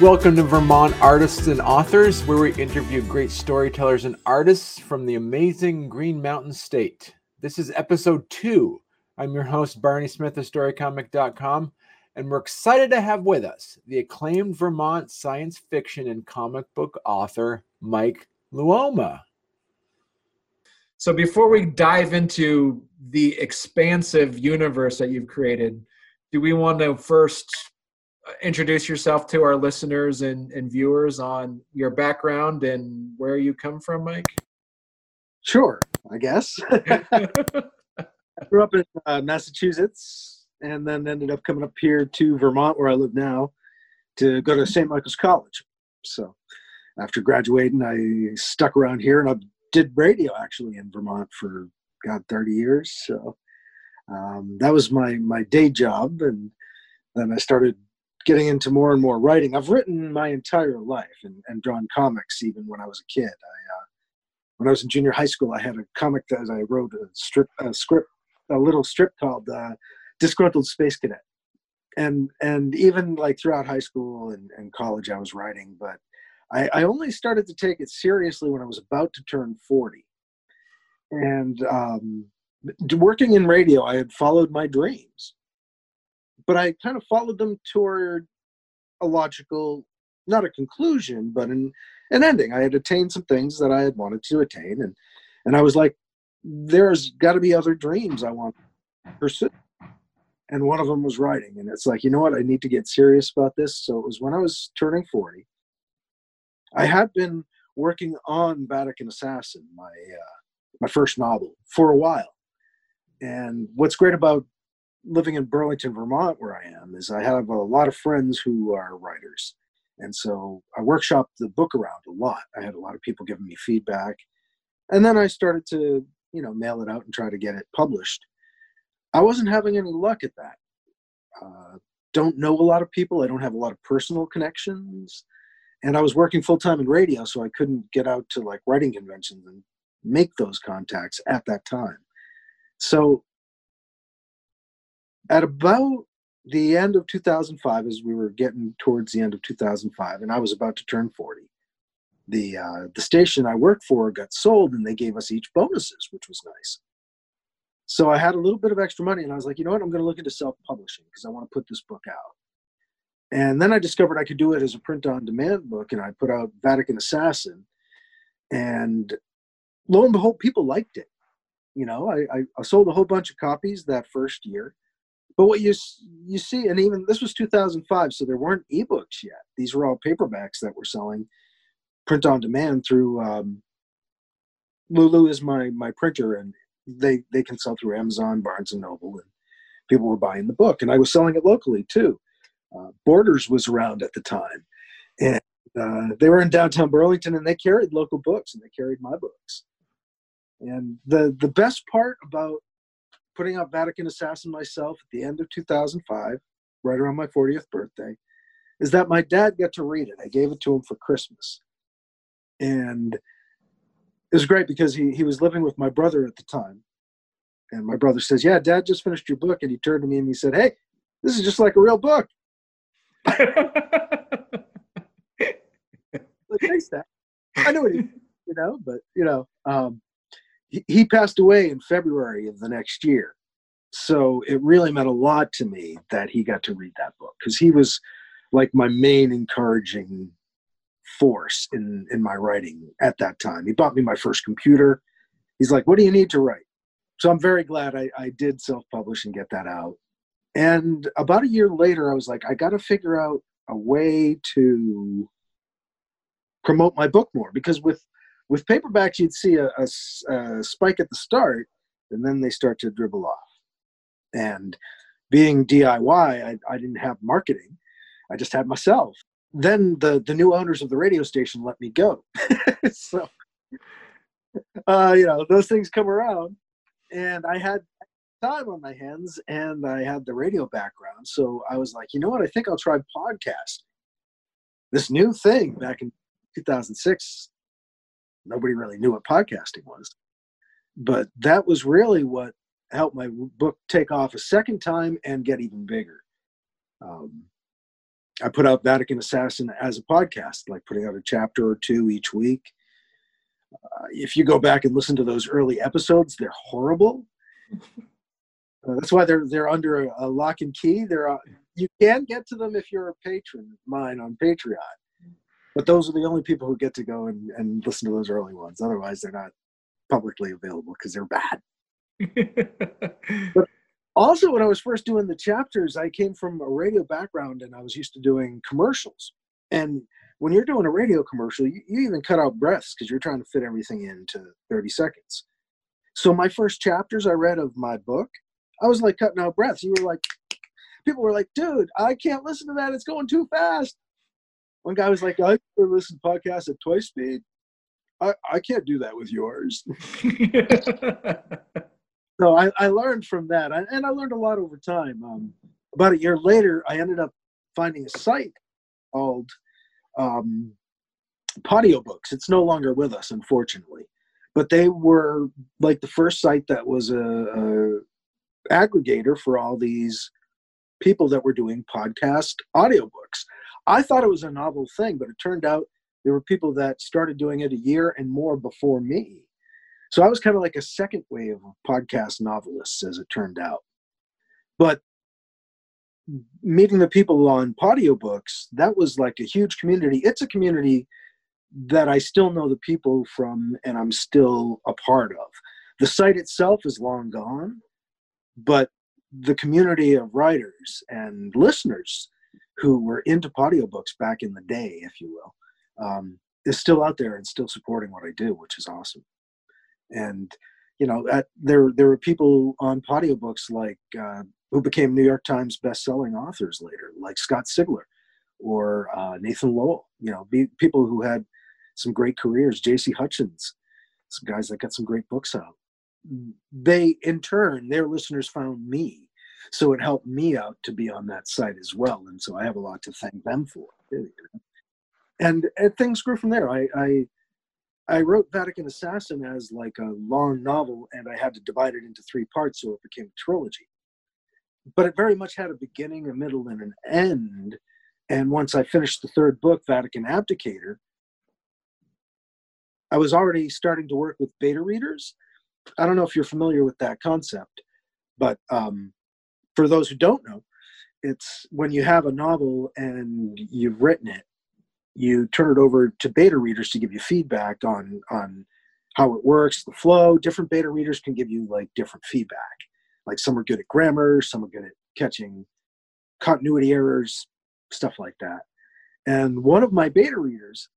Welcome to Vermont Artists and Authors, where we interview great storytellers and artists from the amazing Green Mountain State. This is episode two. I'm your host, Barney Smith of StoryComic.com, and we're excited to have with us the acclaimed Vermont science fiction and comic book author, Mike Luoma. So, before we dive into the expansive universe that you've created, do we want to first introduce yourself to our listeners and, and viewers on your background and where you come from, Mike? Sure, I guess. I grew up in uh, Massachusetts and then ended up coming up here to Vermont, where I live now, to go to St. Michael's College. So after graduating, I stuck around here and I did radio actually in Vermont for God 30 years. So um, that was my my day job, and then I started getting into more and more writing. I've written my entire life and, and drawn comics even when I was a kid. I, uh, when I was in junior high school, I had a comic that I wrote a strip, a script, a little strip called uh, "Disgruntled Space Cadet," and and even like throughout high school and, and college, I was writing. But I, I only started to take it seriously when I was about to turn forty, and um, working in radio, I had followed my dreams but I kind of followed them toward a logical, not a conclusion, but an an ending. I had attained some things that I had wanted to attain, and and I was like, there's got to be other dreams I want to pursue. And one of them was writing, and it's like, you know what? I need to get serious about this. So it was when I was turning forty. I had been working on Vatican Assassin, my uh, my first novel, for a while. And what's great about living in Burlington, Vermont, where I am, is I have a lot of friends who are writers. And so I workshopped the book around a lot. I had a lot of people giving me feedback. And then I started to, you know, mail it out and try to get it published. I wasn't having any luck at that. Uh, don't know a lot of people. I don't have a lot of personal connections. And I was working full time in radio, so I couldn't get out to like writing conventions and make those contacts at that time. So at about the end of 2005, as we were getting towards the end of 2005, and I was about to turn 40, the uh, the station I worked for got sold, and they gave us each bonuses, which was nice. So I had a little bit of extra money, and I was like, you know what, I'm going to look into self-publishing because I want to put this book out. And then I discovered I could do it as a print-on-demand book, and I put out Vatican Assassin, and lo and behold, people liked it. You know, I, I, I sold a whole bunch of copies that first year but what you you see, and even this was 2005, so there weren't ebooks yet. These were all paperbacks that were selling print on demand through um, Lulu is my my printer, and they they can sell through Amazon, Barnes and Noble, and people were buying the book, and I was selling it locally too. Uh, Borders was around at the time, and uh, they were in downtown Burlington, and they carried local books, and they carried my books. And the the best part about putting out Vatican Assassin myself at the end of 2005, right around my 40th birthday, is that my dad got to read it. I gave it to him for Christmas. And it was great because he, he was living with my brother at the time. And my brother says, Yeah, dad just finished your book. And he turned to me and he said, Hey, this is just like a real book. Thanks, Dad. I knew it, you know, but, you know, um, he passed away in February of the next year. So it really meant a lot to me that he got to read that book because he was like my main encouraging force in in my writing at that time. He bought me my first computer. He's like, "What do you need to write?" So I'm very glad I, I did self-publish and get that out. And about a year later, I was like, I got to figure out a way to promote my book more because with with paperbacks, you'd see a, a, a spike at the start, and then they start to dribble off. And being DIY, I, I didn't have marketing. I just had myself. Then the the new owners of the radio station let me go. so, uh, you know, those things come around, and I had time on my hands, and I had the radio background. So I was like, you know what? I think I'll try podcast. This new thing back in 2006 nobody really knew what podcasting was. But that was really what helped my book take off a second time and get even bigger. Um, I put out Vatican Assassin as a podcast, like putting out a chapter or two each week. Uh, if you go back and listen to those early episodes, they're horrible. Uh, that's why they're they're under a, a lock and key. They're uh, you can get to them if you're a patron of mine on Patreon, but those are the only people who get to go and, and listen to those early ones. Otherwise, they're not publicly available because they're bad. but also, when I was first doing the chapters, I came from a radio background and I was used to doing commercials. And when you're doing a radio commercial, you, you even cut out breaths because you're trying to fit everything into 30 seconds. So my first chapters I read of my book, I was like cutting out breaths. You were like, people were like, dude, I can't listen to that. It's going too fast. One guy was like, I listen to podcasts at twice speed. I, I can't do that with yours. so I, I learned from that. I, and I learned a lot over time. Um, about a year later, I ended up finding a site called um, Books. It's no longer with us, unfortunately. But they were like the first site that was a, a aggregator for all these people that were doing podcast audiobooks. I thought it was a novel thing, but it turned out there were people that started doing it a year and more before me. So I was kind of like a second wave of podcast novelists, as it turned out. But meeting the people on Podiobooks, that was like a huge community. It's a community that I still know the people from and I'm still a part of. The site itself is long gone, but the community of writers and listeners who were into Podiobooks back in the day, if you will, um, is still out there and still supporting what I do, which is awesome. And you know, at, there there were people on Podiobooks like uh, who became New York Times best-selling authors later, like Scott Sigler or uh, Nathan Lowell. You know, be, people who had some great careers. J.C. Hutchins, some guys that got some great books out. They, in turn, their listeners found me, so it helped me out to be on that site as well. And so I have a lot to thank them for. And, and things grew from there. I, I I wrote Vatican Assassin as like a long novel, and I had to divide it into three parts, so it became a trilogy but it very much had a beginning, a middle, and an end. And once I finished the third book, Vatican Abdicator, I was already starting to work with beta readers. I don't know if you're familiar with that concept, but um, for those who don't know, it's when you have a novel and you've written it, you turn it over to beta readers to give you feedback on on how it works, the flow. Different beta readers can give you like different feedback. Like some are good at grammar, some are good at catching continuity errors, stuff like that. And one of my beta readers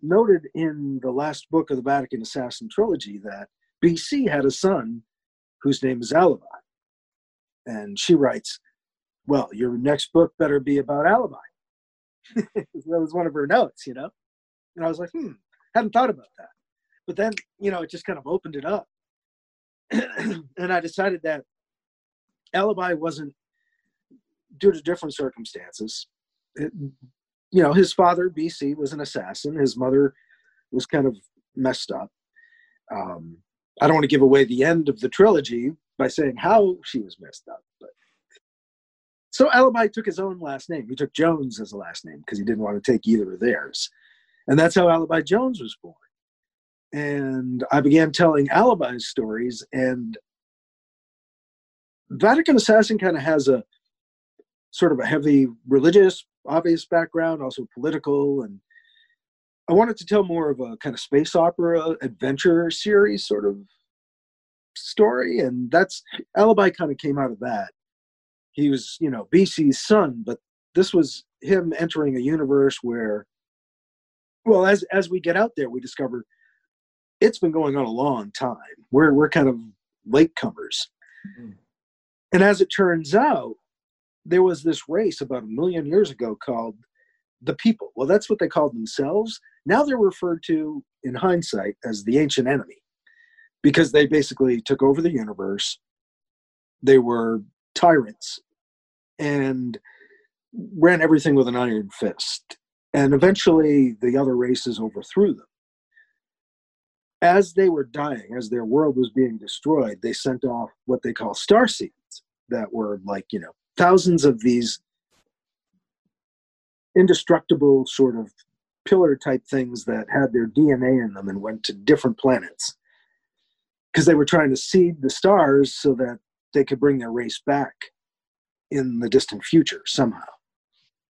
noted in the last book of the Vatican Assassin trilogy that BC had a son whose name is Alibi. And she writes, Well, your next book better be about Alibi. that was one of her notes, you know? And I was like, hmm, hadn't thought about that. But then, you know, it just kind of opened it up. and I decided that alibi wasn't due to different circumstances. It, you know, his father, BC, was an assassin. His mother was kind of messed up. Um, I don't want to give away the end of the trilogy by saying how she was messed up, but so Alibi took his own last name. He took Jones as a last name because he didn't want to take either of theirs, and that's how Alibi Jones was born and I began telling alibi stories. And Vatican Assassin kind of has a sort of a heavy religious, obvious background, also political, and I wanted to tell more of a kind of space opera adventure series sort of story, and that's Alibi kind of came out of that. He was, you know, BC's son, but this was him entering a universe where, well, as as we get out there, we discover it's been going on a long time. We're we're kind of latecomers. Mm-hmm. And as it turns out, there was this race about a million years ago called the people. Well, that's what they called themselves. Now they're referred to in hindsight as the ancient enemy because they basically took over the universe. They were tyrants and ran everything with an iron fist. And eventually the other races overthrew them as they were dying, as their world was being destroyed, they sent off what they call star seeds that were like, you know, thousands of these indestructible sort of pillar type things that had their DNA in them and went to different planets because they were trying to seed the stars so that they could bring their race back in the distant future somehow.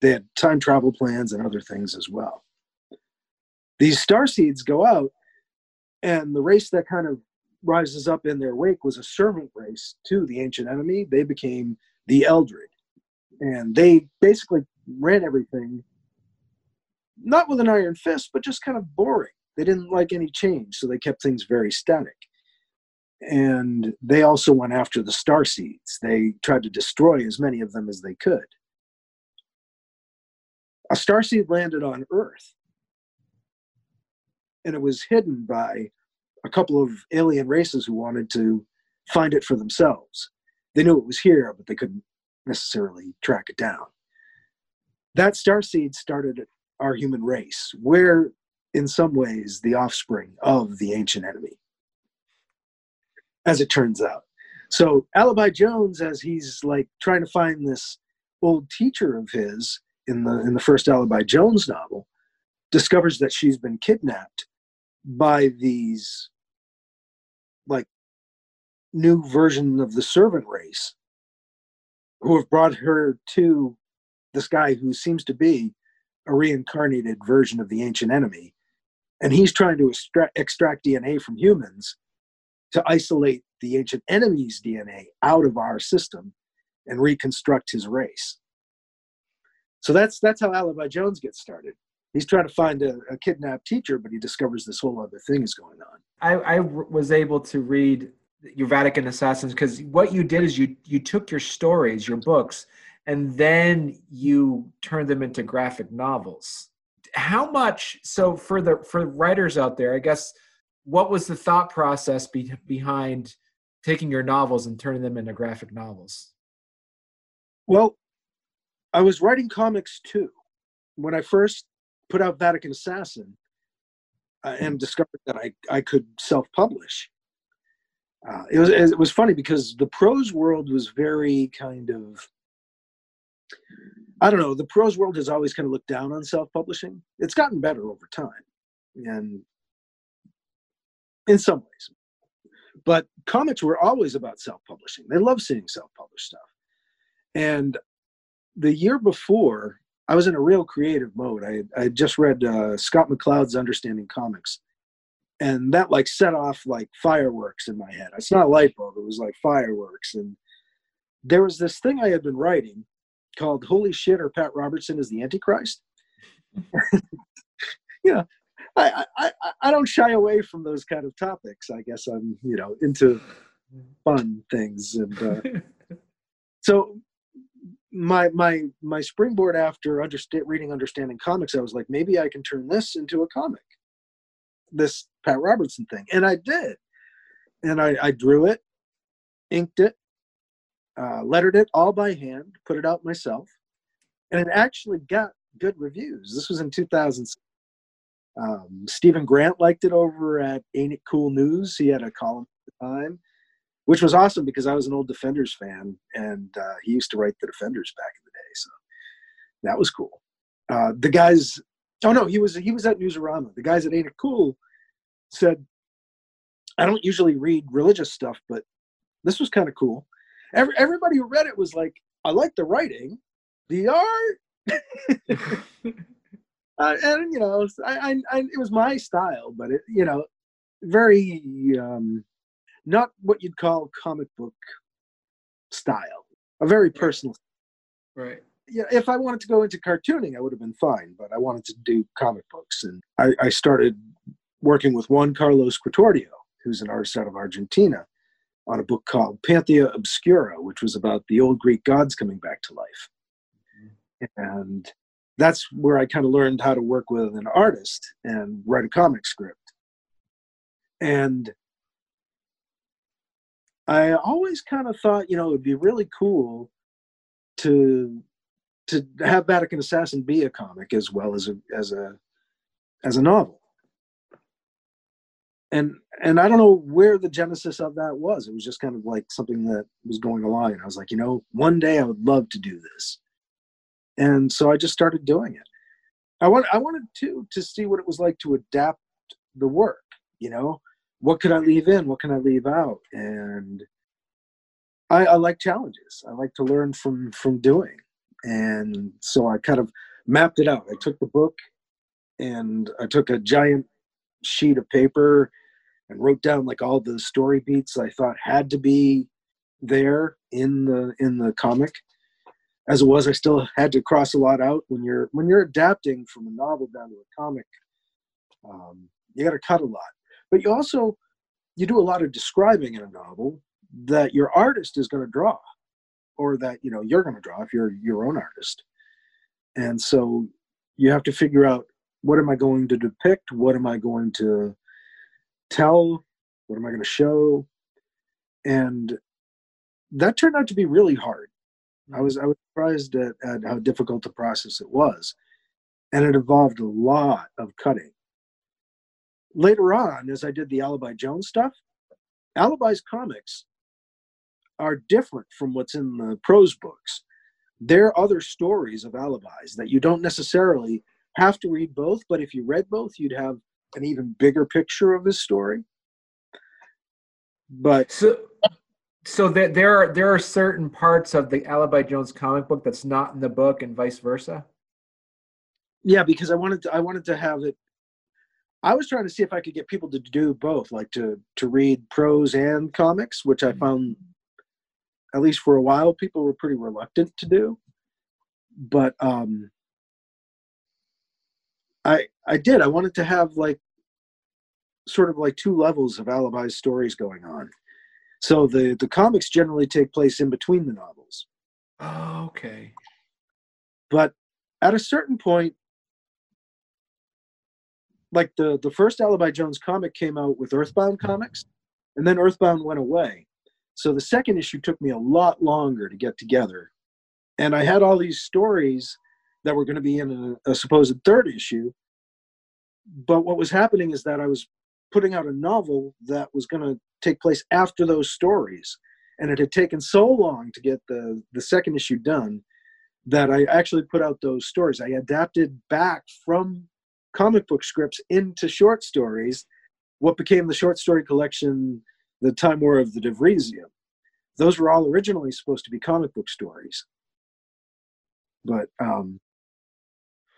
They had time travel plans and other things as well. These star seeds go out, and the race that kind of rises up in their wake was a servant race to the ancient enemy. They became the Eldred, and they basically ran everything not with an iron fist, but just kind of boring. They didn't like any change, so they kept things very static. And they also went after the star seeds. They tried to destroy as many of them as they could. A star seed landed on Earth, and it was hidden by a couple of alien races who wanted to find it for themselves. They knew it was here, but they couldn't necessarily track it down. That star seed started our human race. We're, in some ways, the offspring of the ancient enemy, as it turns out. So, Alibi Jones, as he's like trying to find this old teacher of his in the in the first Alibi Jones novel, discovers that she's been kidnapped by these like new version of the servant race who have brought her to this guy who seems to be a reincarnated version of the ancient enemy. And he's trying to extract, DNA from humans to isolate the ancient enemy's DNA out of our system and reconstruct his race. So that's that's how Alibi Jones gets started. He's trying to find a, a kidnapped teacher, but he discovers this whole other thing is going on. I, I was able to read your Vatican Assassins because what you did is you you took your stories, your books, and then you turn them into graphic novels. How much so for the for writers out there i guess what was the thought process be, behind taking your novels and turning them into graphic novels? Well i was writing comics too. When i first put out vatican assassin uh, and discovered that i, I could self-publish uh, it was it was funny because the prose world was very kind of I don't know. The prose world has always kind of looked down on self-publishing. It's gotten better over time, and in some ways, but comics were always about self-publishing. They love seeing self-published stuff. And the year before, I was in a real creative mode. I I just read uh, Scott McCloud's Understanding Comics, and that like set off like fireworks in my head. It's not light bulb; it was like fireworks. And there was this thing I had been writing called "Holy Shit" or Pat Robertson is the Antichrist. you know, I, I I don't shy away from those kind of topics. I guess I'm you know into fun things, and uh, so my my my springboard after understand, reading understanding comics, I was like, maybe I can turn this into a comic, this Pat Robertson thing, and I did, and I, I drew it, inked it, uh, lettered it all by hand, put it out myself, and it actually got good reviews. This was in 2000. Um, Steven Grant liked it over at Ain't It Cool News. He had a column at the time, which was awesome because I was an old Defenders fan, and uh, he used to write the Defenders back in the day. So that was cool. Uh, the guys, oh no, he was he was at Newsarama. The guys at Ain't It Cool said, I don't usually read religious stuff, but this was kind of cool every, everybody who read it was like, I like the writing, the art. uh, and you know, I, I, I, it was my style, but it, you know, very um, not what you'd call comic book style, a very personal. Right. Yeah, if I wanted to go into cartooning, I would have been fine, but I wanted to do comic books, and I, I started working with Juan Carlos Quatordio, who's an artist out of Argentina, on a book called Panthea Obscura, which was about the old Greek gods coming back to life. And that's where I kind of learned how to work with an artist and write a comic script. And I always kind of thought, you know, it'd be really cool to to have Vatican Assassin be a comic as well as a as a as a novel and and I don't know where the genesis of that was. It was just kind of like something that was going along, and I was like, you know, one day I would love to do this, and so I just started doing it. I want I wanted to to see what it was like to adapt the work. You know, what could I leave in? What can I leave out? And I, I like challenges. I like to learn from from doing. And so I kind of mapped it out. I took the book and I took a giant sheet of paper and wrote down like all the story beats I thought had to be there in the in the comic. As it was, I still had to cross a lot out when you're when you're adapting from a novel down to a comic. Um, you got to cut a lot, but you also you do a lot of describing in a novel that your artist is going to draw, or that you know you're going to draw if you're your own artist. And so you have to figure out what am I going to depict? What am I going to tell? What am I going to show? And that turned out to be really hard. I was I was surprised at, at how difficult the process it was, and it involved a lot of cutting. Later on, as I did the Alibi Jones stuff, Alibi's comics are different from what's in the prose books. There are other stories of alibis that you don't necessarily have to read both, but if you read both, you'd have an even bigger picture of his story. But so so that there are there are certain parts of the alibi jones comic book that's not in the book and vice versa? Yeah because i wanted to i wanted to have it i was trying to see if i could get people to do both like to to read prose and comics which i found at least for a while people were pretty reluctant to do. But um i i did i wanted to have like sort of like two levels of alibi stories going on so the the comics generally take place in between the novels. Oh, okay. But at a certain point, like the the first Alibi Jones comic came out with Earthbound comics, and then Earthbound went away. So the second issue took me a lot longer to get together, and I had all these stories that were going to be in a, a supposed third issue. But what was happening is that I was putting out a novel that was going to take place after those stories. And it had taken so long to get the, the second issue done that I actually put out those stories. I adapted back from comic book scripts into short stories, what became the short story collection, The Time War of the Devrisium. Those were all originally supposed to be comic book stories. But um,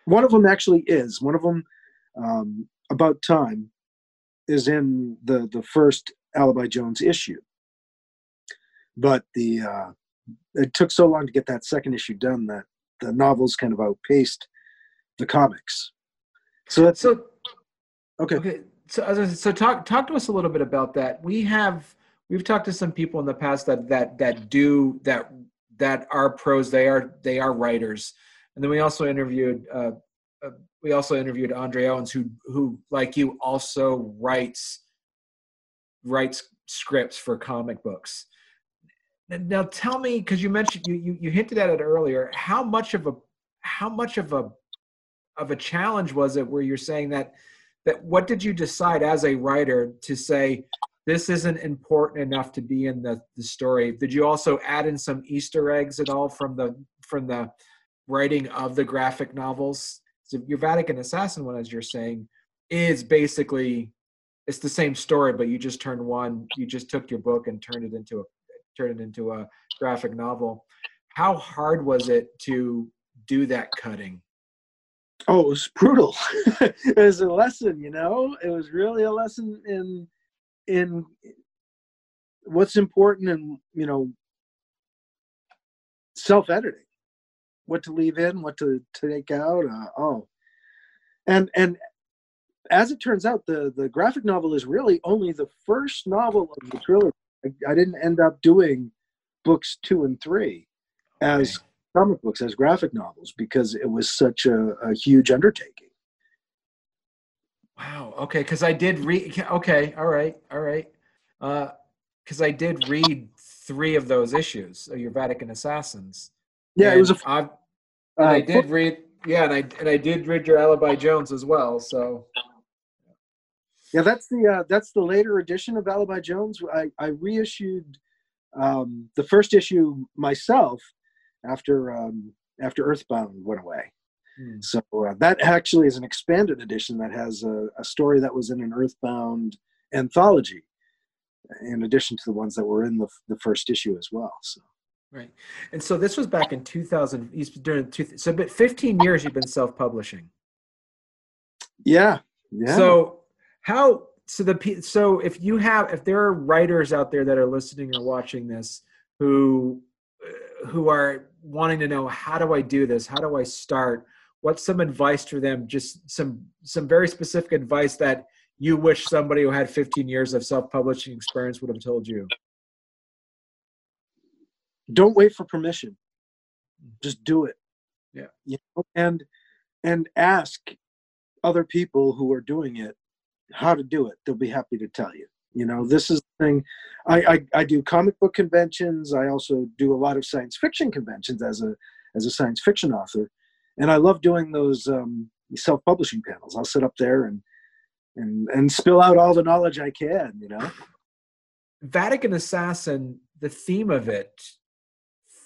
one of them actually is. One of them, um, About Time, is in the, the first Alibi Jones issue. But the uh, it took so long to get that second issue done that the novels kind of outpaced the comics. So that's so okay. Okay, so so talk talk to us a little bit about that. We have we've talked to some people in the past that that that do that that are pros. They are they are writers, and then we also interviewed uh, uh, we also interviewed Andre Owens, who who like you also writes writes scripts for comic books. Now tell me, because you mentioned you, you you hinted at it earlier, how much of a how much of a of a challenge was it where you're saying that that what did you decide as a writer to say this isn't important enough to be in the, the story did you also add in some easter eggs at all from the from the writing of the graphic novels so your vatican assassin one as you're saying is basically it's the same story, but you just turned one. You just took your book and turned it into a turned it into a graphic novel. How hard was it to do that cutting? Oh, it was brutal. it was a lesson, you know. It was really a lesson in in what's important and you know self editing, what to leave in, what to, to take out. Uh, oh, and and as it turns out, the the graphic novel is really only the first novel of the trilogy. I, I didn't end up doing books two and three as okay. comic books, as graphic novels, because it was such a, a huge undertaking. Wow. Okay, because I did read. Okay. All right. All right. Because uh, I did read three of those issues of your Vatican Assassins. Yeah, it was a. I, uh, I did read. Yeah, and I and I did read your Alibi Jones as well. So yeah, that's the uh, that's the later edition of Alibi Jones. I, I reissued um, the first issue myself after um, after Earthbound went away, Mm. So uh, that actually is an expanded edition that has a, a, story that was in an Earthbound anthology, in addition to the ones that were in the, the first issue as well. So. Right, and so this was back in 2000. He's during two, so, but 15 years you've been self-publishing. Yeah, yeah. So how? So the so if you have if there are writers out there that are listening or watching this who uh, who are wanting to know how do I do this? How do I start? What's some advice for them? Just some some very specific advice that you wish somebody who had 15 years of self-publishing experience would have told you. Don't wait for permission. Just do it. Yeah. You know, and and ask other people who are doing it how to do it. They'll be happy to tell you. You know, this is the thing. I, I, I do comic book conventions. I also do a lot of science fiction conventions as a as a science fiction author, and I love doing those um, self publishing panels. I'll sit up there and and and spill out all the knowledge I can. You know, Vatican Assassin. The theme of it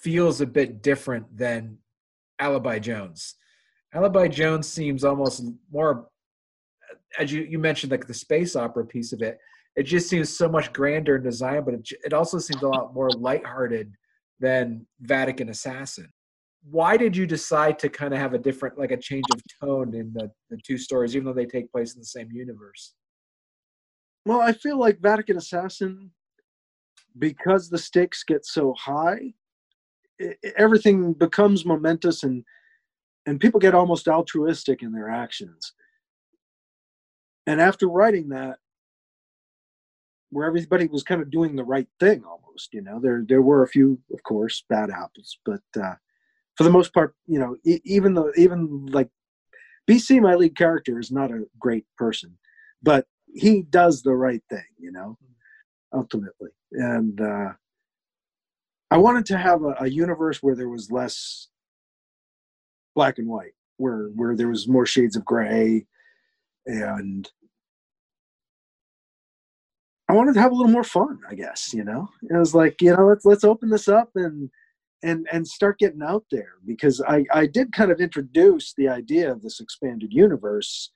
feels a bit different than Alibi Jones. Alibi Jones seems almost more, as you, you mentioned, like the space opera piece of it it just seems so much grander in design, but it, it also seems a lot more lighthearted than Vatican Assassin. Why did you decide to kind of have a different, like a change of tone in the, the two stories, even though they take place in the same universe? Well, I feel like Vatican Assassin, because the stakes get so high, it, everything becomes momentous and and people get almost altruistic in their actions. And after writing that, where everybody was kind of doing the right thing almost you know there there were a few of course bad apples but uh for the most part you know even though even like bc my lead character is not a great person but he does the right thing you know ultimately and uh i wanted to have a, a universe where there was less black and white where where there was more shades of gray and I wanted to have a little more fun, I guess, you know. It was like, you know, let's let's open this up and and and start getting out there because I I did kind of introduce the idea of this expanded universe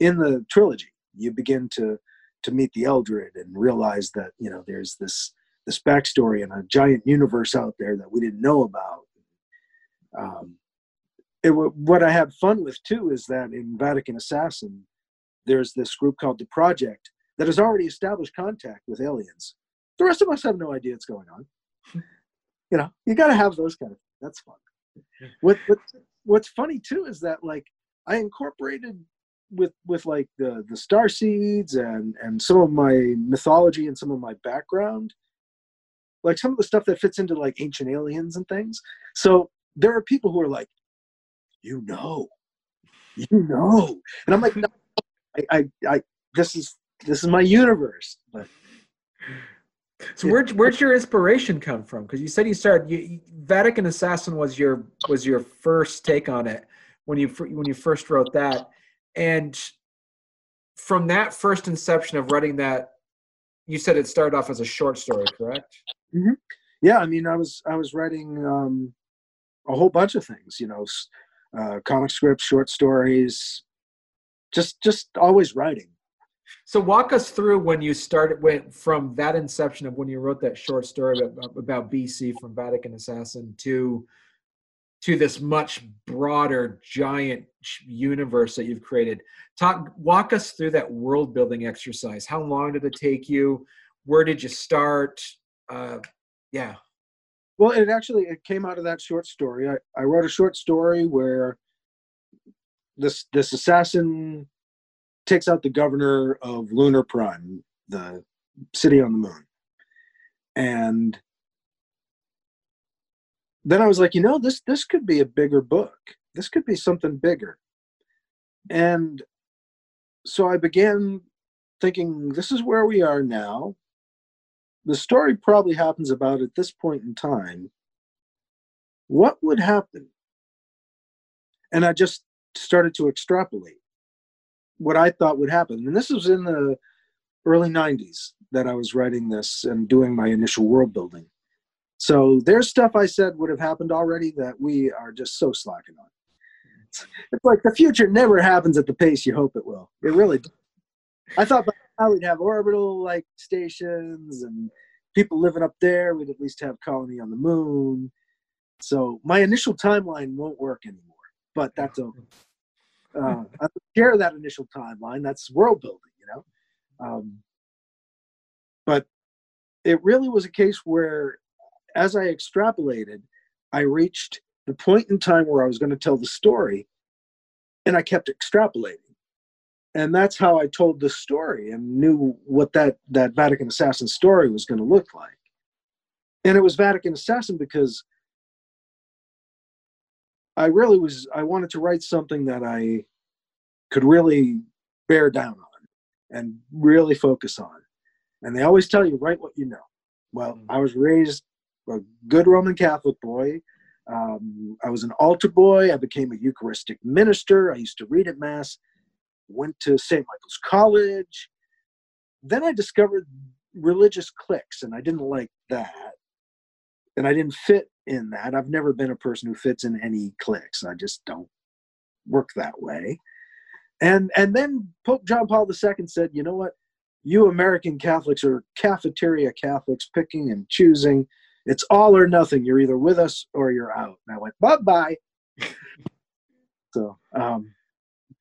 in the trilogy. You begin to to meet the Eldred and realize that, you know, there's this this backstory and a giant universe out there that we didn't know about. Um, it, what I had fun with too is that in Vatican Assassin, there's this group called the Project that has already established contact with aliens. The rest of us have no idea what's going on. You know, you got to have those kind of. That's fun. What, what what's funny too is that like I incorporated with with like the the star seeds and and some of my mythology and some of my background like some of the stuff that fits into like ancient aliens and things. So there are people who are like you know. You know. And i'm like no, I, I i this is this is my universe. But so where where'd your inspiration come from? Because you said you started you, Vatican Assassin was your was your first take on it when you when you first wrote that, and from that first inception of writing that, you said it started off as a short story, correct? Mm-hmm. Yeah, I mean, I was I was writing um, a whole bunch of things, you know, uh, comic scripts, short stories, just just always writing. So walk us through when you started went from that inception of when you wrote that short story about, about BC from Vatican Assassin to to this much broader giant universe that you've created. Talk walk us through that world building exercise. How long did it take you? Where did you start? Uh, yeah. Well, it actually it came out of that short story. I, I wrote a short story where this this assassin takes out the governor of Lunar Prime, the city on the moon. And then I was like, you know, this this could be a bigger book. This could be something bigger. And so I began thinking, this is where we are now. The story probably happens about at this point in time. What would happen? And I just started to extrapolate what I thought would happen. And this was in the early 90s that I was writing this and doing my initial world building. So there's stuff I said would have happened already that we are just so slacking on. it's like the future never happens at the pace you hope it will. It really. Does. I thought by now we'd have orbital like stations and people living up there. We'd at least have colony on the moon. So my initial timeline won't work anymore, but that's okay. Uh, I share that initial timeline. That's world building, you know. Um, but it really was a case where, as I extrapolated, I reached the point in time where I was going to tell the story, and I kept extrapolating. And that's how I told the story and knew what that, that Vatican assassin story was going to look like. And it was Vatican assassin because I really was, I wanted to write something that I could really bear down on and really focus on. And they always tell you, write what you know. Well, mm-hmm. I was raised a good Roman Catholic boy. Um, I was an altar boy. I became a Eucharistic minister. I used to read at Mass. Went to St. Michael's College. Then I discovered religious cliques, and I didn't like that. And I didn't fit in that. I've never been a person who fits in any cliques. I just don't work that way. And and then Pope John Paul II said, you know what? You American Catholics are cafeteria Catholics picking and choosing. It's all or nothing. You're either with us or you're out. And I went, bye bye. so um,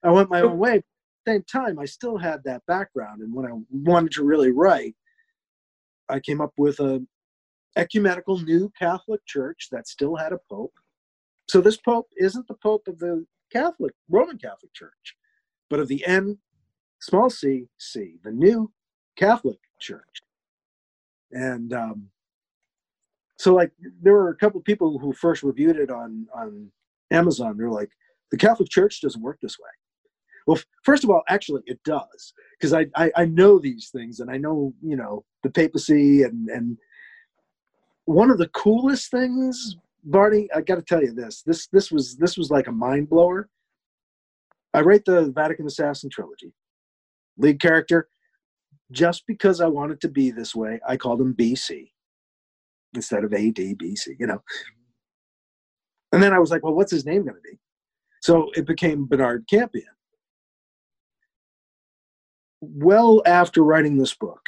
I went my own way. At the same time, I still had that background. And when I wanted to really write, I came up with a ecumenical new Catholic church that still had a pope. So this pope isn't the pope of the Catholic Roman Catholic Church but of the N small c c, the new Catholic Church. And um, so, like, there were a couple of people who first reviewed it on on Amazon. They're like, the Catholic Church doesn't work this way. Well, first of all, actually, it does because I, I I know these things and I know you know the papacy and and one of the coolest things, Barney. I got to tell you this. This this was this was like a mind blower I write the Vatican Assassin trilogy. Lead character, just because I wanted to be this way, I called him BC instead of AD, BC, you know. And then I was like, well, what's his name going to be? So it became Bernard Campion. Well, after writing this book,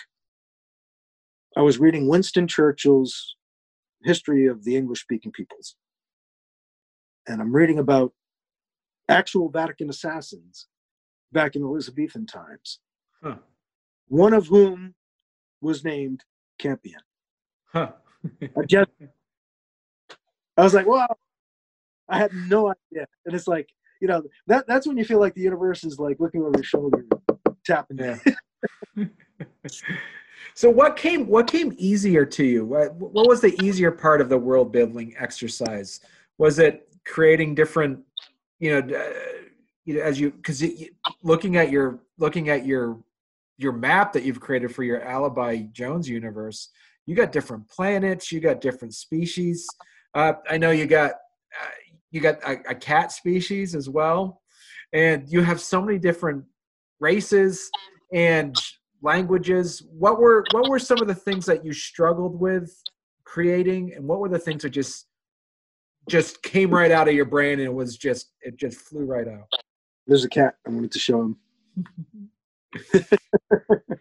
I was reading Winston Churchill's History of the English Speaking Peoples. And I'm reading about actual Vatican assassins back in Elizabethan times. Huh. One of whom was named Campion. Huh. I just, I was like, wow, I had no idea. And it's like, you know, that that's when you feel like the universe is like looking over your shoulder, tapping. Yeah. so what came what came easier to you? What, what was the easier part of the world building exercise? Was it creating different you know, uh, you know, as you because looking at your looking at your your map that you've created for your alibi Jones universe, you got different planets, you got different species. Uh, I know you got uh, you got a, a cat species as well, and you have so many different races and languages. What were what were some of the things that you struggled with creating, and what were the things that just just came right out of your brain and it was just it just flew right out. There's a cat. I wanted to show him.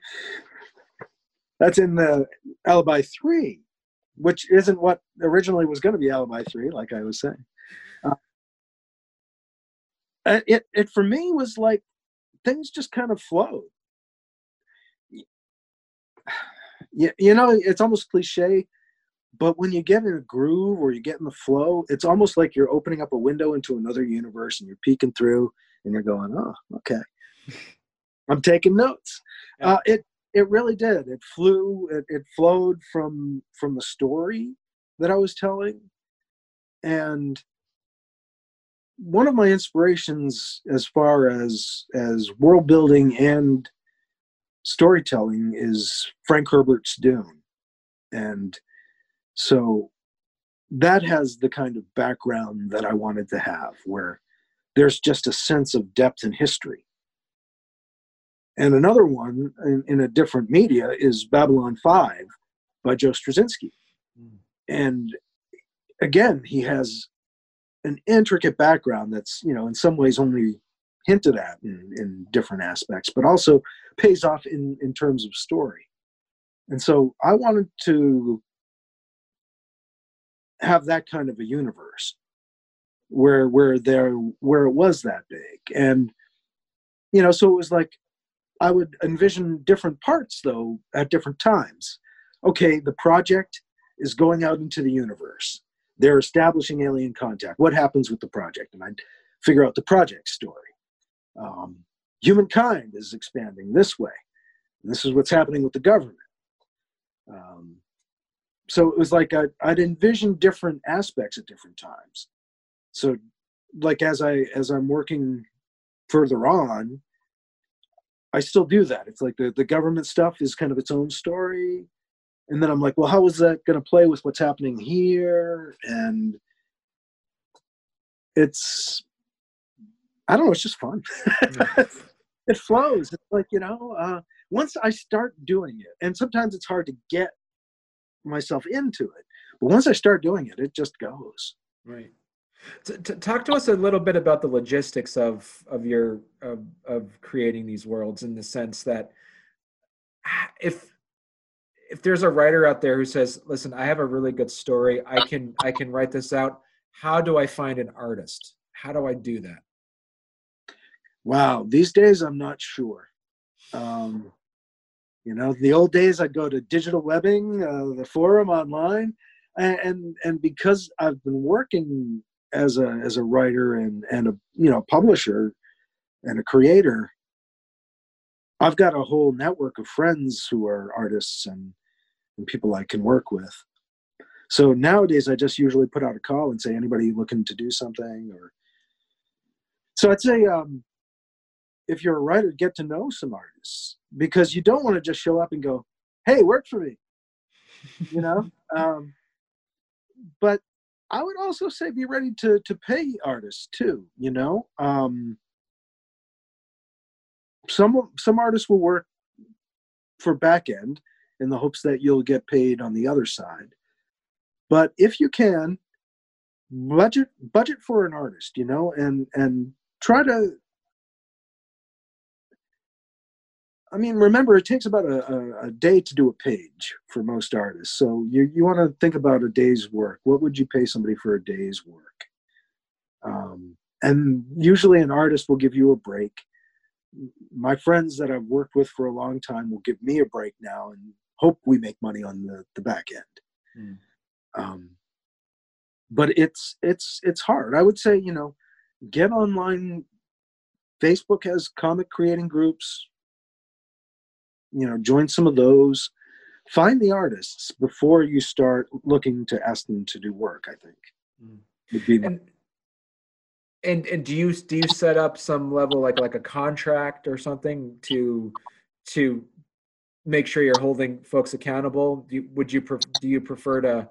That's in the Alibi Three, which isn't what originally was going to be Alibi Three, like I was saying. Uh, it it for me was like things just kind of flowed. You, you know, it's almost cliche but when you get in a groove or you get in the flow it's almost like you're opening up a window into another universe and you're peeking through and you're going oh okay i'm taking notes yeah. uh, it it really did. It flew it, it flowed from from the story that i was telling. And one of my inspirations as far as as world building and storytelling is frank herbert's dune. And so that has the kind of background that I wanted to have, where there's just a sense of depth and history. And another one in, in a different media is Babylon 5 by Joe Straczynski. Mm. And again, he has an intricate background that's you know in some ways only hinted at in, in different aspects, but also pays off in in terms of story. And so I wanted to have that kind of a universe where where there where it was that big and you know so it was like i would envision different parts though at different times. Okay the project is going out into the universe. They're establishing alien contact. What happens with the project? And i'd figure out the project story. Um, humankind is expanding this way. And this is what's happening with the government. Um, so it was like I'd, I'd envision different aspects at different times. So like as i as i'm working further on i still do that. It's like the, the government stuff is kind of its own story. And then i'm like well how is that going to play with what's happening here? And it's i don't know it's just fun. It flows. It's like you know uh, once i start doing it and sometimes it's hard to get myself into it but once i start doing it it just goes. Right to talk to us a little bit about the logistics of of your of, of creating these worlds in the sense that if if there's a writer out there who says listen i have a really good story. I can i can write this out. How do i find an artist? How do i do that? Wow. These days i'm not sure. Um, you know the old days i'd go to digital webbing uh, the forum online and and because i've been working as a as a writer and and a you know publisher and a creator i've got a whole network of friends who are artists and and people i can work with. So nowadays i just usually put out a call and say anybody looking to do something? or so i'd say um, if you're a writer get to know some artists because you don't want to just show up and go hey work for me you know? Um, but I would also say be ready to to pay artists too. You know, um, some some artists will work for back end in the hopes that you'll get paid on the other side. But if you can, budget budget for an artist, you know, and and try to I mean, remember, it takes about a, a, day to do a page for most artists. So you, you want to think about a day's work. What would you pay somebody for a day's work? Um, and usually an artist will give you a break. My friends that I've worked with for a long time will give me a break now and hope we make money on the, the back end. Mm. Um, but it's it's it's hard. I would say, you know, get online. Facebook has comic creating groups you know join some of those. Find the artists before you start looking to ask them to do work i think mm. would be and, and and do you do you set up some level like like a contract or something to to make sure you're holding folks accountable? Do you, would you do you prefer to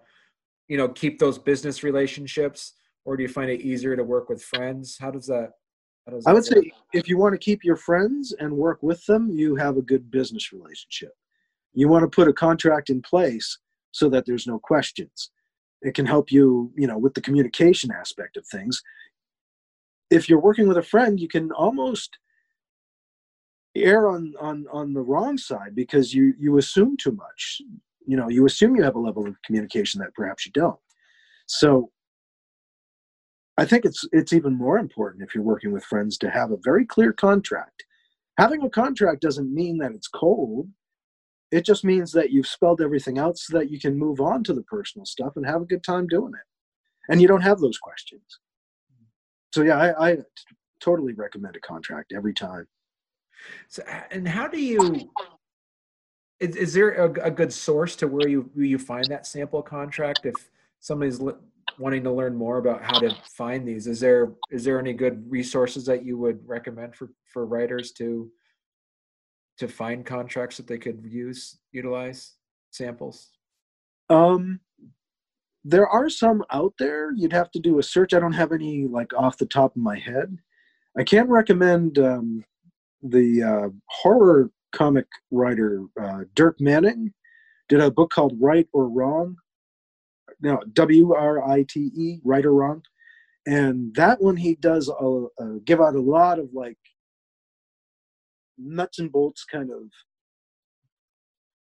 you know keep those business relationships or do you find it easier to work with friends? How does that I would say if you want to keep your friends and work with them, you have a good business relationship. You want to put a contract in place so that there's no questions. It can help you, you know, with the communication aspect of things. If you're working with a friend, you can almost err on on on the wrong side because you you assume too much. You know, you assume you have a level of communication that perhaps you don't. So I think it's it's even more important if you're working with friends to have a very clear contract. Having a contract doesn't mean that it's cold. It just means that you've spelled everything out so that you can move on to the personal stuff and have a good time doing it. And you don't have those questions. So yeah, I, I totally recommend a contract every time. So, and how do you? Is, is there a, a, good source to where you where you find that sample contract if somebody's wanting to learn more about how to find these. Is there is there any good resources that you would recommend for for writers to to find contracts that they could use utilize samples? Um there are some out there. You'd have to do a search. I don't have any like off the top of my head. I can recommend um, the uh, horror comic writer uh, dirk manning did a book called Write or Wrong no W R I T E, Write or Wrong, and that one he does a, a, give out a lot of like nuts and bolts kind of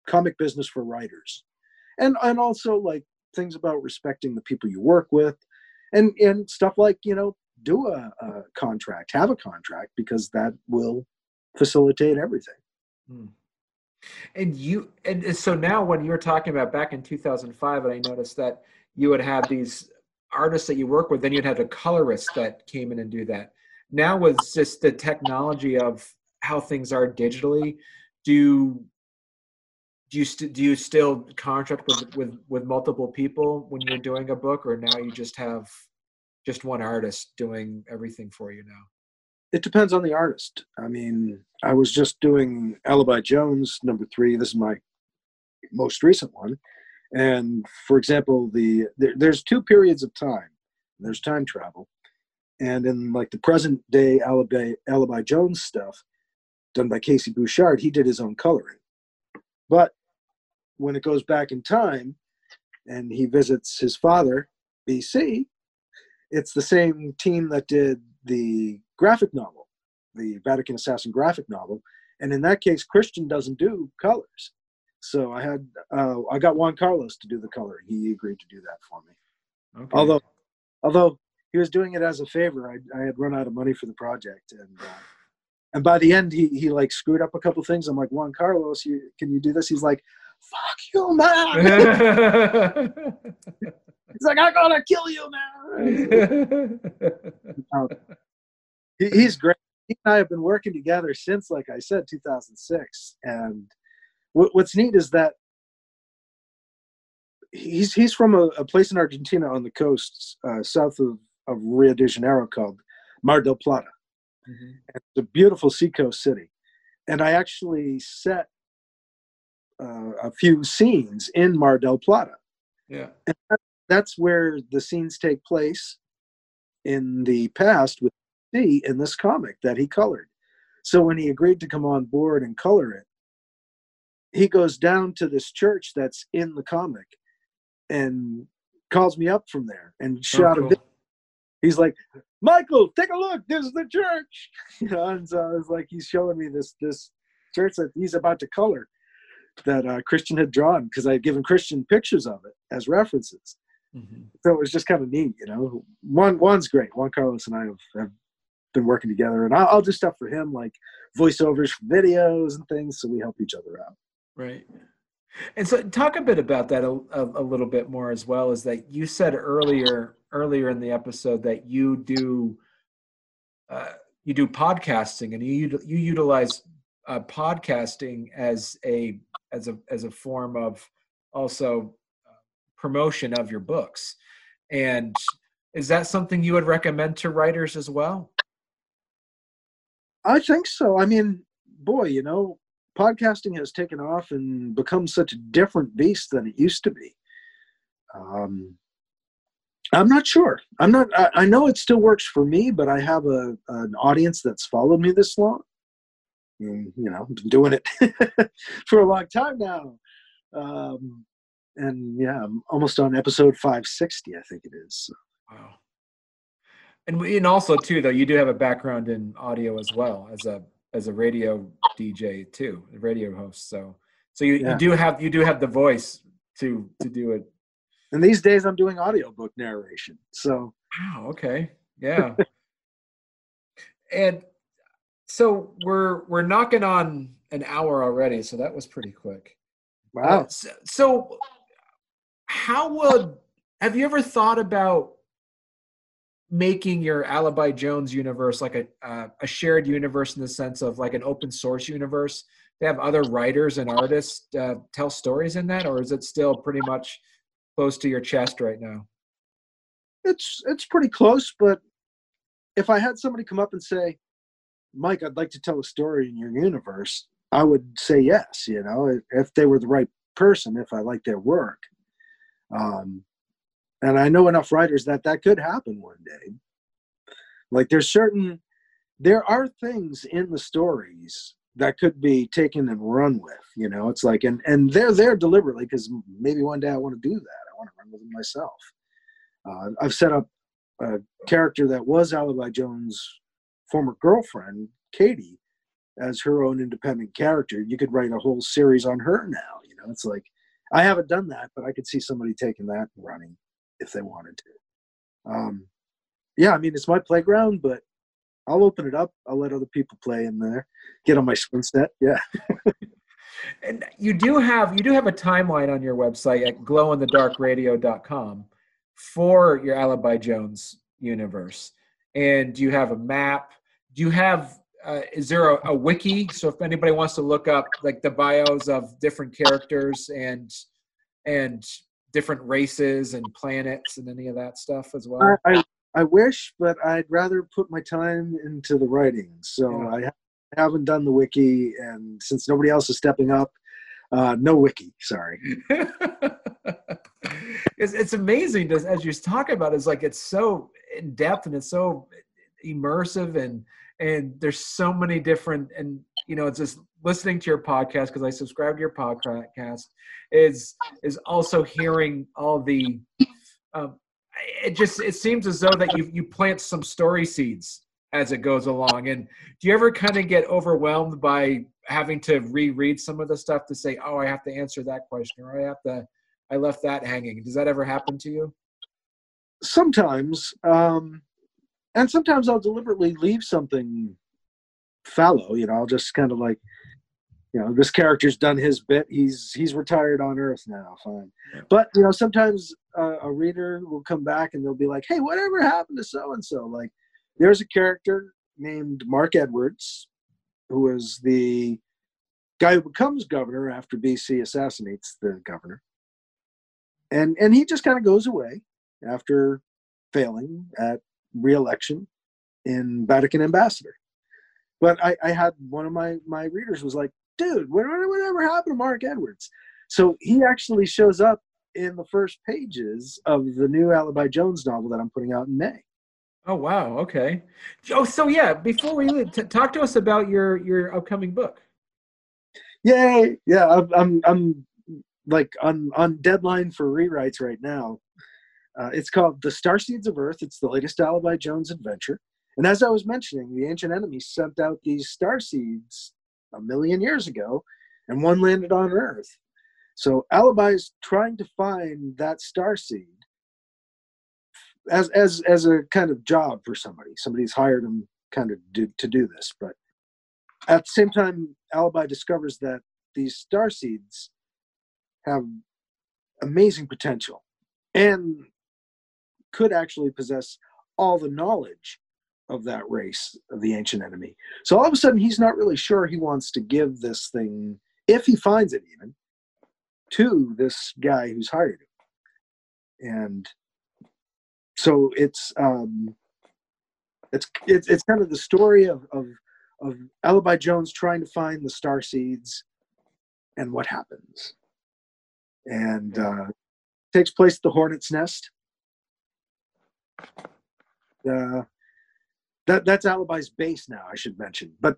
comic business for writers. And and also like things about respecting the people you work with and and stuff like you know do a, a contract have a contract because that will facilitate everything. Hmm. And you and so now when you were talking about back in 2005, and I noticed that you would have these artists that you work with, then you'd have a colorist that came in and do that. Now with just the technology of how things are digitally, do do you st- do you still contract with, with with multiple people when you're doing a book, or now you just have just one artist doing everything for you now? It depends on the artist. I mean, I was just doing Alibi Jones number three. This is my most recent one, and for example, the there, there's two periods of time. There's time travel, and in like the present day Alibi Alibi Jones stuff, done by Casey Bouchard, he did his own coloring. But when it goes back in time, and he visits his father, BC, it's the same team that did the graphic novel, the Vatican Assassin graphic novel, and in that case, Christian doesn't do colors. So I had uh, I got Juan Carlos to do the coloring. He agreed to do that for me. Okay. Although although he was doing it as a favor, I, I had run out of money for the project, and uh, and by the end, he he like screwed up a couple things. I'm like Juan Carlos, you can you do this? He's like, fuck you, man. He's like, I'm gonna kill you, man. he, he's great. He and I have been working together since, like I said, 2006. And what, what's neat is that he's he's from a, a place in Argentina on the coast, uh, south of, of Rio de Janeiro, called Mar del Plata. Mhm. It's a beautiful seacoast city, and I actually set uh, a few scenes in Mar del Plata Yeah. That's where the scenes take place in the past with C in this comic that he colored. So when he agreed to come on board and color it, he goes down to this church that's in the comic and calls me up from there and shot Oh, a cool. video. He's like, Michael, take a look. This is the church. You know, and so was like he's showing me this this church that he's about to color that uh, Christian had drawn because I had given Christian pictures of it as references Mhm. so it was just kind of neat, you know. Juan Juan's great. Juan Carlos and I have, have been working together, and I'll, I'll do stuff for him like voiceovers for videos and things, so we help each other out. Right. And so talk a bit about that a, a, a little bit more as well is that you said earlier earlier in the episode that you do uh, you do podcasting and you you utilize uh, podcasting as a as a as a form of also promotion of your books. And is that something you would recommend to writers as well? I think so. I mean, boy, you know, podcasting has taken off and become such a different beast than it used to be. Um, I'm not sure. I'm not. I, I know it still works for me, but I have a an audience that's followed me this long. And, you know, been doing it for a long time now. Um, and yeah, I'm almost on episode 560, I think it is. Wow. And we, and also too though you do have a background in audio as well as a as a radio DJ too, a radio host. So so you, Yeah. you do have you do have the voice to to do it. and these days, I'm doing audiobook narration. So Wow, okay. Yeah. and so we're we're knocking on an hour already, so that was pretty quick. Uh, wow. so, so how would have you ever thought about making your alibi jones universe like a uh, a shared universe in the sense of like an open source universe? To have other writers and artists uh, tell stories in that or is it still pretty much close to your chest right now? It's it's pretty close but if i had somebody come up and say mike i'd like to tell a story in your universe i would say yes you know if they were the right person if i like their work um, and i know enough writers that that could happen one day like there's certain there are things in the stories that could be taken and run with you know it's like and and they're there deliberately because maybe one day i want to do that i want to run with them myself uh, I've set up a character that was Alibi Jones' former girlfriend, Katie, as her own independent character. You could write a whole series on her now. You know, it's like I haven't done that, but I could see somebody taking that and running if they wanted to. Um, yeah, I mean, it's my playground, but I'll open it up. I'll let other people play in there, get on my swing set. Yeah. and you do have you do have a timeline on your website at glowinthedarkradio.com for your Alibi Jones universe. And do you have a map? Do you have uh, is there a, a, wiki? So if anybody wants to look up like the bios of different characters and and different races and planets and any of that stuff as well. I, I, wish, but I'd rather put my time into the writing. So yeah. I haven't done the wiki, and since nobody else is stepping up, uh, no wiki. Sorry. it's, it's amazing as, as you're talking about. It's like it's so in depth and it's so immersive and and there's so many different and you know it's just listening to your podcast because i subscribe to your podcast is is also hearing all the um, it just it seems as though that you you plant some story seeds as it goes along. And do you ever kind of get overwhelmed by having to reread some of the stuff to say oh i have to answer that question or i have to i left that hanging. Does that ever happen to you? Sometimes um and sometimes I'll deliberately leave something fallow. You know, I'll just kind of like, you know, this character's done his bit. He's he's retired on Earth now. Fine, but you know, sometimes uh, a reader will come back and they'll be like, "Hey, whatever happened to so and so?" Like, there's a character named Mark Edwards, who is the guy who becomes governor after BC assassinates the governor, and and he just kind of goes away after failing at reelection in Vatican ambassador. But I, I had one of my my readers was like, dude, whatever, whatever happened to Mark Edwards? So he actually shows up in the first pages of the new Alibi Jones novel that I'm putting out in May. Oh wow, okay. Oh, so yeah, before we leave, t- talk to us about your your upcoming book. Yay! Yeah, I'm I'm, I'm like on on deadline for rewrites right now. Uh, it's called The Star Seeds of Earth. It's the latest Alibi Jones adventure. And as I was mentioning, the ancient enemy sent out these star seeds a million years ago, and one landed on Earth. So Alibi is trying to find that star seed as as as a kind of job for somebody. Somebody's hired him kind of do, to do this, but at the same time, Alibi discovers that these star seeds have amazing potential, and could actually possess all the knowledge of that race of the ancient enemy. So all of a sudden, he's not really sure he wants to give this thing, if he finds it even, to this guy who's hired him. And so it's um, it's it's it's kind of the story of of of Alibi Jones trying to find the star seeds and what happens. And uh, takes place at the Hornet's Nest uh, that that's Alibi's base now. I should mention, but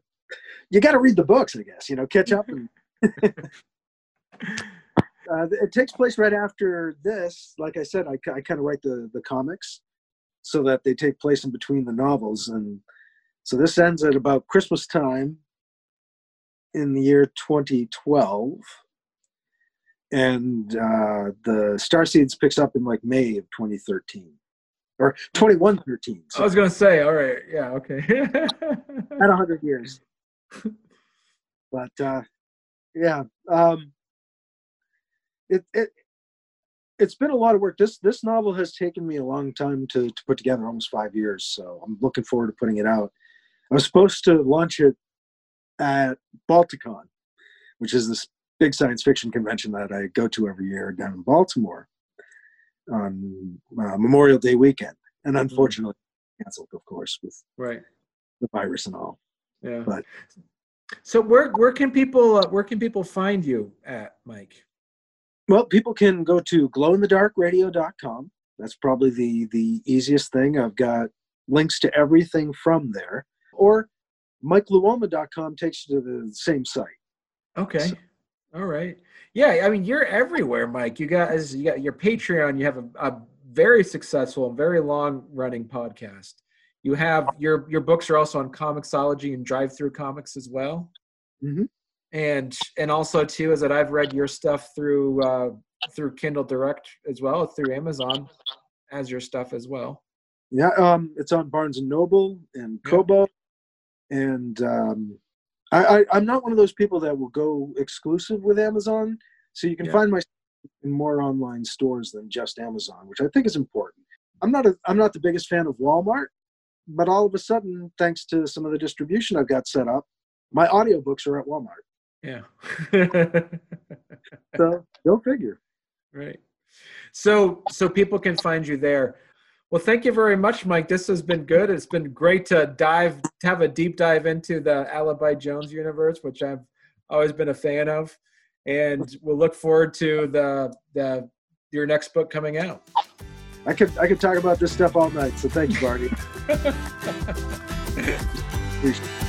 you got to read the books, I guess. You know, catch up. And uh, it takes place right after this. Like I said, I, I kind of write the the comics so that they take place in between the novels, and so this ends at about Christmas time in the year 2012 and uh, the star seeds picks up in like may of 2013 or 2113. So I was going to say, all right, yeah, okay. at 100 years. But uh, yeah, um, it it it's been a lot of work. This this novel has taken me a long time to to put together, almost five years. So I'm looking forward to putting it out. I was supposed to launch it at Balticon, which is this big science fiction convention that I go to every year down in Baltimore on uh, Memorial Day weekend, and mm-hmm. unfortunately mm-hmm. canceled, of course, with right the virus and all. Yeah. But so where where can people uh, where can people find you at Mike? Well, people can go to glowinthedarkradio.com. That's probably the the easiest thing. I've got links to everything from there. Or MikeLuoma.com takes you to the same site. Okay. So, all right. Yeah, I mean you're everywhere, Mike. You guys, you got your Patreon. You have a, a very successful and very long running podcast. You have your your books are also on Comixology and DriveThru Comics as well. Mhm. And and also too is that I've read your stuff through uh, through Kindle Direct as well through Amazon as your stuff as well. Yeah, um, it's on Barnes and Noble and Yeah. Kobo, and um, I, I, I'm not one of those people that will go exclusive with Amazon. So you can Yeah. find my in more online stores than just Amazon, which I think is important. I'm not a I'm not the biggest fan of Walmart, but all of a sudden, thanks to some of the distribution I've got set up, my audiobooks are at Walmart. Yeah. So go figure. right. So so people can find you there. Well, thank you very much, Mike. This has been good. It's been great to dive to have a deep dive into the Alibi Jones universe, which I've always been a fan of. And we'll look forward to the the your next book coming out. I could I could talk about this stuff all night. So thank you, Barney. Appreciate it.